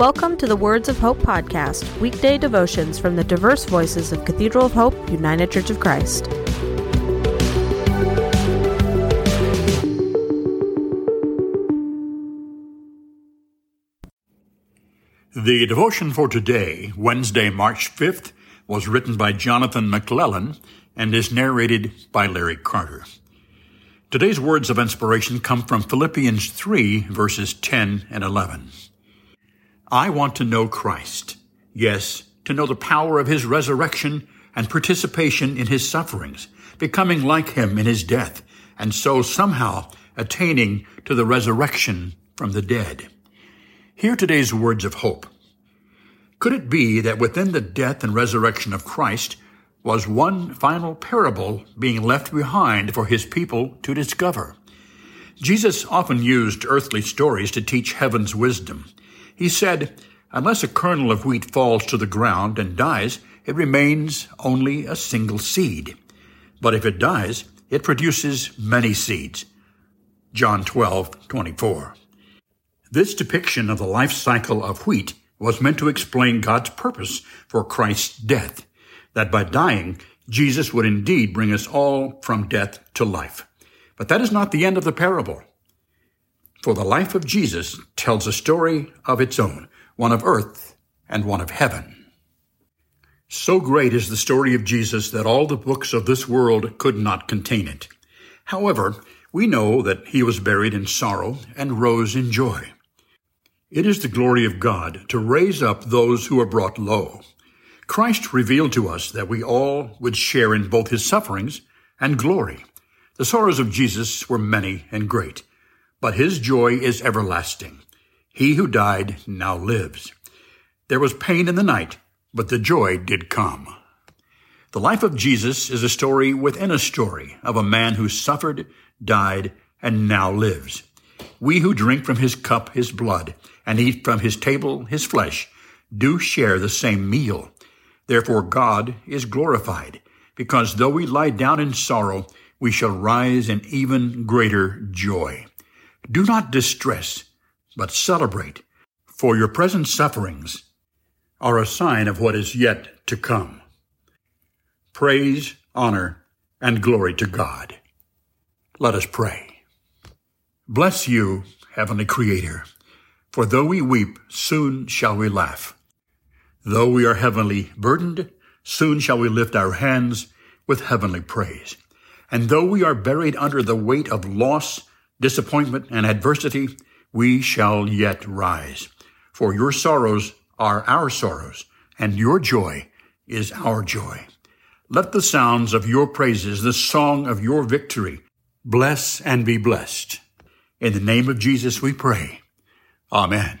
Welcome to the Words of Hope podcast, weekday devotions from the diverse voices of Cathedral of Hope, United Church of Christ. The devotion for today, Wednesday, March 5th, was written by Jonathon McClellan and is narrated by Larry Carter. Today's words of inspiration come from Philippians 3, verses 10 and 11. I want to know Christ. Yes, to know the power of his resurrection and participation in his sufferings, becoming like him in his death, and so somehow attaining to the resurrection from the dead. Hear today's words of hope. Could it be that within the death and resurrection of Christ was one final parable being left behind for his people to discover? Jesus often used earthly stories to teach heaven's wisdom. He said, Unless a kernel of wheat falls to the ground and dies, it remains only a single seed. But if it dies, it produces many seeds. John 12, 24. This depiction of the life cycle of wheat was meant to explain God's purpose for Christ's death, that by dying, Jesus would indeed bring us all from death to life. But that is not the end of the parable. For the life of Jesus tells a story of its own, one of earth and one of heaven. So great is the story of Jesus that all the books of this world could not contain it. However, we know that he was buried in sorrow and rose in joy. It is the glory of God to raise up those who are brought low. Christ revealed to us that we all would share in both his sufferings and glory. The sorrows of Jesus were many and great but his joy is everlasting. He who died now lives. There was pain in the night, but the joy did come. The life of Jesus is a story within a story of a man who suffered, died, and now lives. We who drink from his cup his blood and eat from his table his flesh do share the same meal. Therefore God is glorified, because though we lie down in sorrow, we shall rise in even greater joy. Do not distress, but celebrate, for your present sufferings are a sign of what is yet to come. Praise, honor, and glory to God. Let us pray. Bless you, Heavenly Creator, for though we weep, soon shall we laugh. Though we are heavenly burdened, soon shall we lift our hands with heavenly praise. And though we are buried under the weight of loss, disappointment, and adversity, we shall yet rise. For your sorrows are our sorrows, and your joy is our joy. Let the sounds of your praises, the song of your victory, bless and be blessed. In the name of Jesus we pray. Amen.